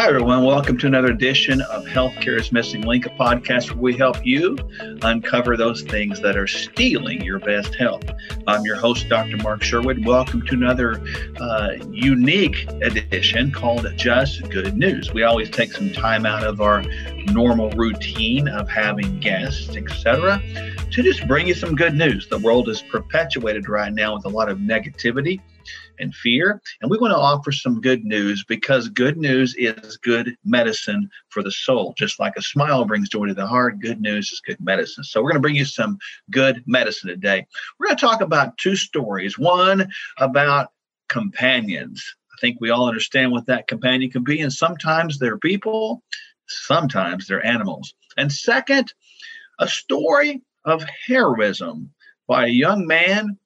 Hi, everyone. Welcome to another edition of Healthcare is Missing Link, a podcast where we help you uncover those things that are stealing your best health. I'm your host, Dr. Mark Sherwood. Welcome to another uh, unique edition called Just Good News. We always take some time out of our normal routine of having guests, etc., to just bring you some good news. The world is perpetuated right now with a lot of negativity and fear. And we want to offer some good news because good news is good medicine for the soul. Just like a smile brings joy to the heart, good news is good medicine. So we're going to bring you some good medicine today. We're going to talk about two stories one about companions. I think we all understand what that companion can be. And sometimes they're people, sometimes they're animals. And second, a story of heroism by a young man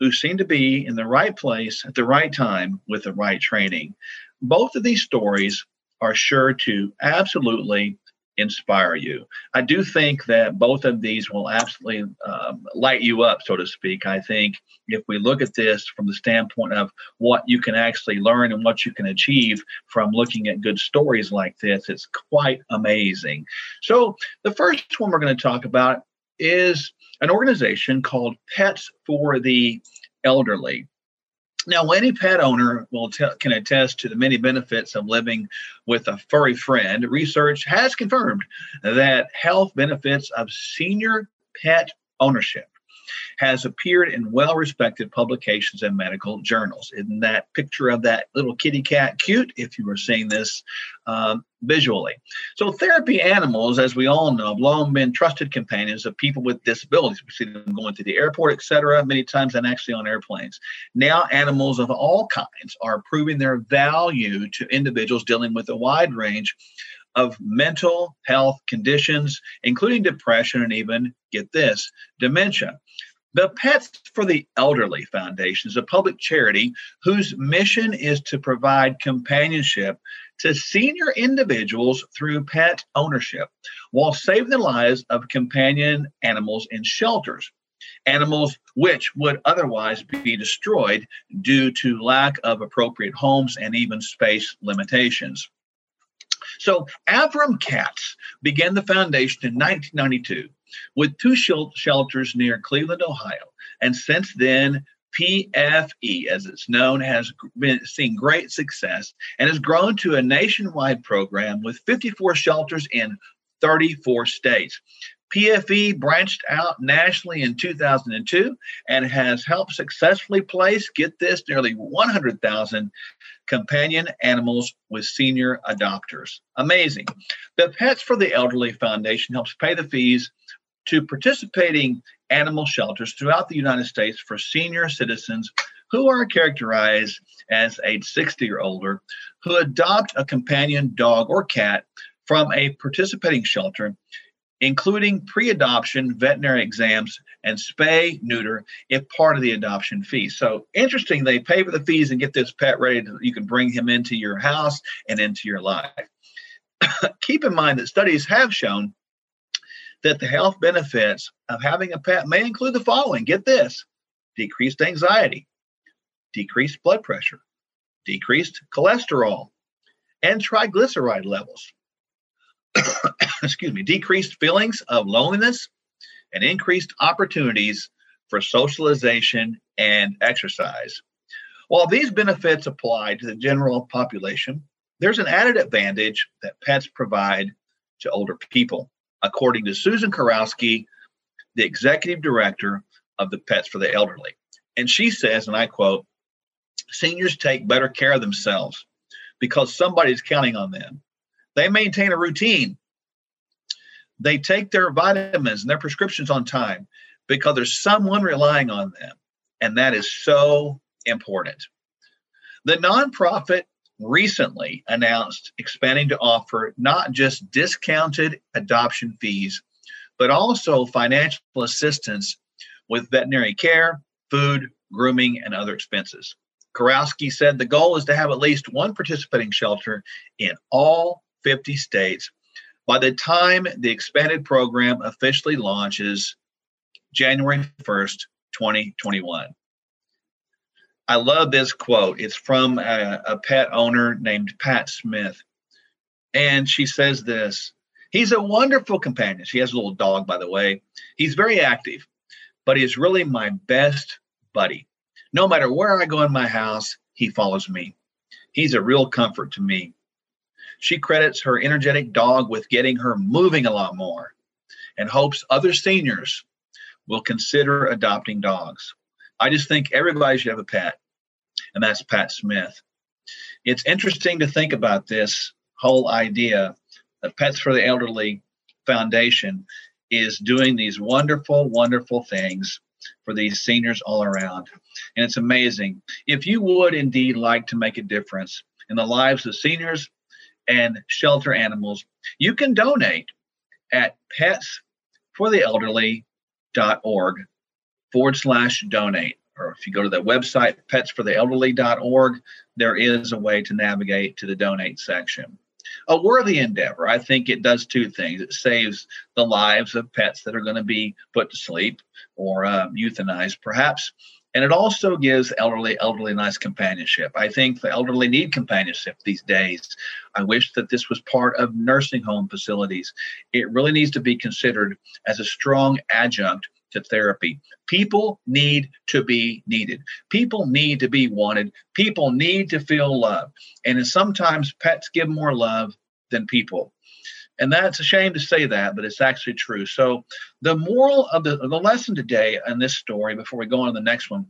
who seem to be in the right place at the right time with the right training. Both of these stories are sure to absolutely inspire you. I do think that both of these will absolutely um, light you up, so to speak. I think if we look at this from the standpoint of what you can actually learn and what you can achieve from looking at good stories like this, it's quite amazing. So, the first one we're going to talk about is an organization called Pets for the Elderly. Now, any pet owner will t- can attest to the many benefits of living with a furry friend. Research has confirmed that health benefits of senior pet ownership has appeared in well respected publications and medical journals. In that picture of that little kitty cat cute, if you were seeing this um, visually. So, therapy animals, as we all know, have long been trusted companions of people with disabilities. We see them going to the airport, etc., many times and actually on airplanes. Now, animals of all kinds are proving their value to individuals dealing with a wide range of mental health conditions, including depression and even, get this, dementia. The Pets for the Elderly Foundation is a public charity whose mission is to provide companionship to senior individuals through pet ownership while saving the lives of companion animals in shelters. Animals which would otherwise be destroyed due to lack of appropriate homes and even space limitations. So Avram Katz began the foundation in 1992 with two shelters near Cleveland, Ohio. And since then, PFE, as it's known, has been seeing great success and has grown to a nationwide program with 54 shelters in 34 states. PFE branched out nationally in 2002 and has helped successfully place, get this, nearly 100,000 companion animals with senior adopters. Amazing. The Pets for the Elderly Foundation helps pay the fees to participating animal shelters throughout the United States for senior citizens who are characterized as age 60 or older who adopt a companion dog or cat from a participating shelter including pre adoption veterinary exams and spay neuter if part of the adoption fee. So interesting, they pay for the fees and get this pet ready to, you can bring him into your house and into your life. Keep in mind that studies have shown that the health benefits of having a pet may include the following get this decreased anxiety, decreased blood pressure, decreased cholesterol, and triglyceride levels. excuse me, decreased feelings of loneliness and increased opportunities for socialization and exercise. While these benefits apply to the general population, there's an added advantage that pets provide to older people, according to Susan Kurowski, the executive director of the Pets for the Elderly. And she says, and I quote, seniors take better care of themselves because somebody's counting on them. They maintain a routine. They take their vitamins and their prescriptions on time because there's someone relying on them. And that is so important. The nonprofit recently announced expanding to offer not just discounted adoption fees, but also financial assistance with veterinary care, food, grooming, and other expenses. Kurowski said the goal is to have at least one participating shelter in all 50 states by the time the expanded program officially launches January 1st, 2021. I love this quote. It's from a, a, pet owner named Pat Smith, And she says this He's a wonderful companion. She has a little dog, by the way. He's very active, but he's really my best buddy. No matter where I go in my house, he follows me. He's a real comfort to me. She credits her energetic dog with getting her moving a lot more and hopes other seniors will consider adopting dogs. I just think everybody should have a pet, and that's Pat Smith. It's interesting to think about this whole idea that Pets for the Elderly Foundation is doing these wonderful, wonderful things for these seniors all around. And it's amazing. If you would indeed like to make a difference in the lives of seniors and shelter animals, you can donate at petsfortheelderly.org forward slash donate. Or if you go to the website, petsfortheelderly.org, there is a way to navigate to the donate section a worthy endeavor. I think it does two things. It saves the lives of pets that are going to be put to sleep or uh, euthanized, perhaps. And it also gives elderly elderly nice companionship. I think the elderly need companionship these days. I wish that this was part of nursing home facilities. It really needs to be considered as a strong adjunct to therapy. People need to be needed. People need to be wanted. People need to feel love. And sometimes pets give more love than people. And that's a shame to say that, but it's actually true. So the moral of the, the lesson today in this story, before we go on to the next one,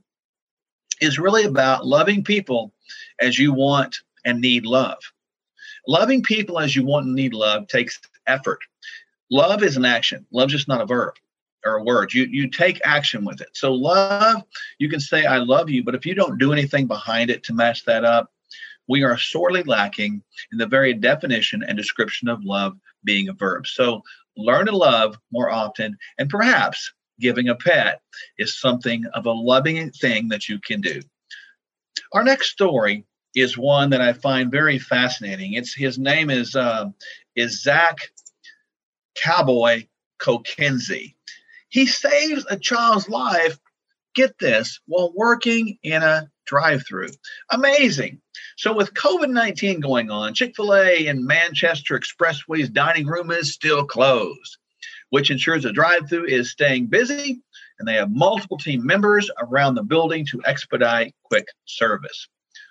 is really about loving people as you want and need love. Loving people as you want and need love takes effort. Love is an action. Love's just not a verb or words. You you take action with it. So love, you can say I love you, but if you don't do anything behind it to match that up, we are sorely lacking in the very definition and description of love being a verb. So learn to love more often, and perhaps giving a pet is something of a loving thing that you can do. Our next story is one that I find very fascinating. It's his name is uh, is Zach Cowboy Kokenzie. He saves a child's life, get this, while working in a drive through. Amazing. So, with COVID 19 going on, Chick fil A in Manchester Expressway's dining room is still closed, which ensures the drive through is staying busy and they have multiple team members around the building to expedite quick service.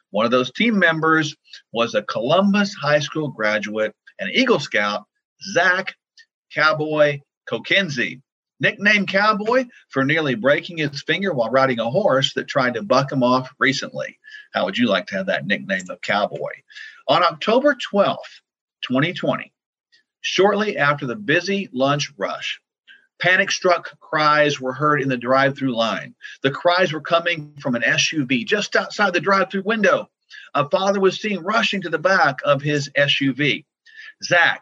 One of those team members was a Columbus High School graduate and Eagle Scout, Zach Cowboy Kokenzie nicknamed Cowboy for nearly breaking his finger while riding a horse that tried to buck him off recently. How would you like to have that nickname of Cowboy? On October 12th, 2020, shortly after the busy lunch rush, panic struck cries were heard in the drive through line. The cries were coming from an SUV just outside the drive through window. A father was seen rushing to the back of his SUV. Zach,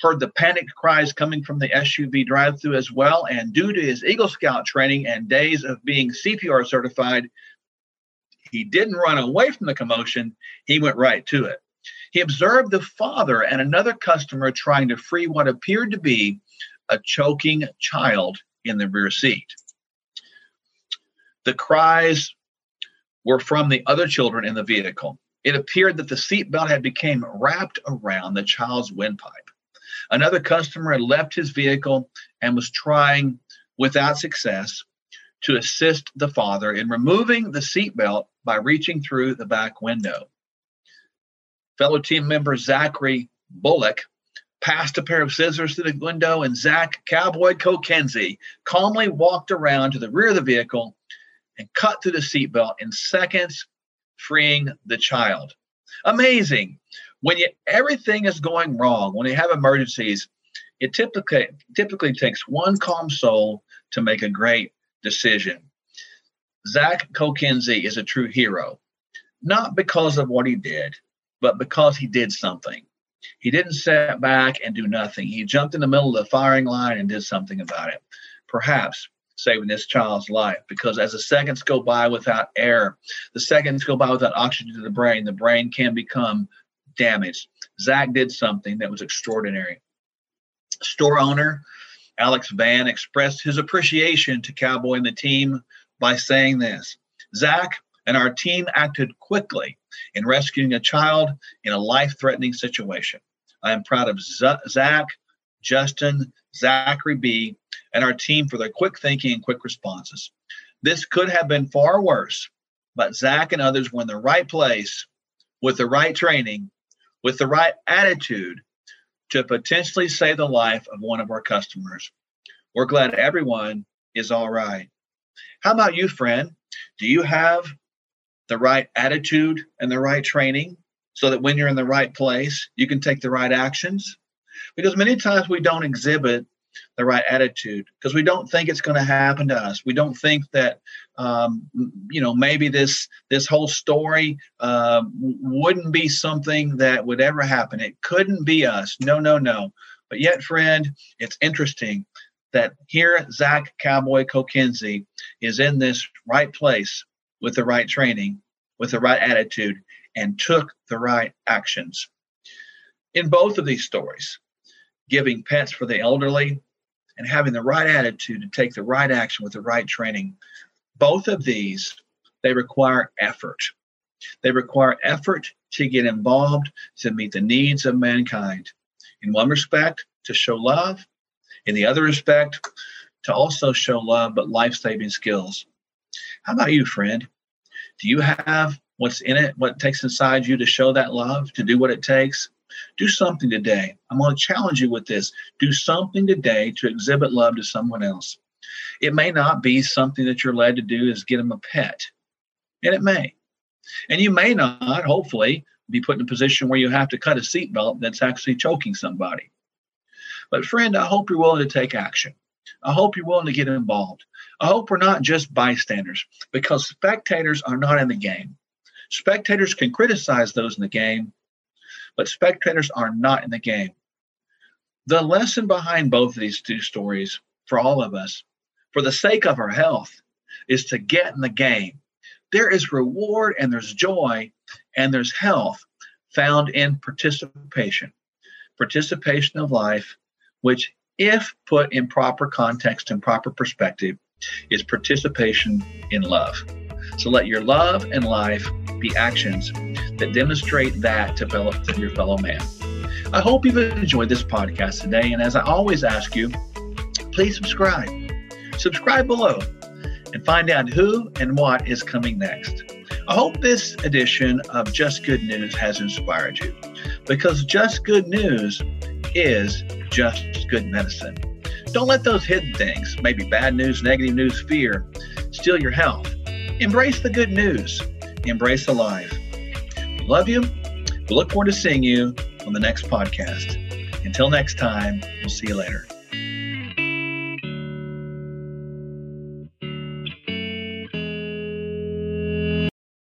heard the panicked cries coming from the SUV drive through as well. And due to his Eagle Scout training and days of being CPR certified, he didn't run away from the commotion, he went right to it. He observed the father and another customer trying to free what appeared to be a choking child in the rear seat. The cries were from the other children in the vehicle. It appeared that the seatbelt had become wrapped around the child's windpipe. Another customer had left his vehicle and was trying, without success, to assist the father in removing the seatbelt by reaching through the back window. Fellow team member Zachary Bullock passed a pair of scissors to the window, and Zach Cowboy Kokenzie calmly walked around to the rear of the vehicle and cut through the seatbelt in seconds, freeing the child. Amazing when you, everything is going wrong, when you have emergencies, it typically typically takes one calm soul to make a great decision. Zach Kokenzie is a true hero, not because of what he did, but because he did something. He didn't sit back and do nothing. He jumped in the middle of the firing line and did something about it. Perhaps saving this child's life because as the seconds go by without air, the seconds go by without oxygen to the brain, the brain can become damaged. Zach did something that was extraordinary. Store owner Alex Van expressed his appreciation to Cowboy and the team by saying this Zach and our team acted quickly in rescuing a child in a life threatening situation. I am proud of Zach, Justin, Zachary B, and our team for their quick thinking and quick responses. This could have been far worse, but Zach and others were in the right place with the right training, with the right attitude to potentially save the life of one of our customers. We're glad everyone is all right. How about you, friend? Do you have the right attitude and the right training so that when you're in the right place, you can take the right actions? Because many times we don't exhibit the right attitude because we don't think it's going to happen to us. We don't think that um, you know maybe this this whole story uh, wouldn't be something that would ever happen. It couldn't be us. No, no, no. But yet, friend, it's interesting that here Zach Cowboy Kokenzie is in this right place with the right training, with the right attitude, and took the right actions. In both of these stories, giving pets for the elderly and having the right attitude to take the right action with the right training, both of these, they require effort. They require effort to get involved to meet the needs of mankind. In one respect, to show love. In the other respect, to also show love but life saving skills. How about you, friend? Do you have what's in it, what it takes inside you to show that love, to do what it takes? Do something today. I'm going to challenge you with this. Do something today to exhibit love to someone else. It may not be something that you're led to do is get them a pet, and it may. And you may not, hopefully, be put in a position where you have to cut a seatbelt that's actually choking somebody. But, friend, I hope you're willing to take action. I hope you're willing to get involved. I hope we're not just bystanders because spectators are not in the game. Spectators can criticize those in the game, but spectators are not in the game. The lesson behind both of these two stories for all of us, for the sake of our health, is to get in the game. There is reward and there's joy and there's health found in participation. Participation of life, which, if put in proper context and proper perspective, is participation in love. So let your love and life be actions that demonstrate that to, your fellow man. I hope you've enjoyed this podcast today. And as I always ask you, please subscribe. Subscribe below and find out who and what is coming next. I hope this edition of Just Good News has inspired you because just good news is just good medicine. Don't let those hidden things, maybe bad news, negative news, fear, steal your health. Embrace the good news. Embrace the life. We love you. We look forward to seeing you on the next podcast. Until next time, we'll see you later.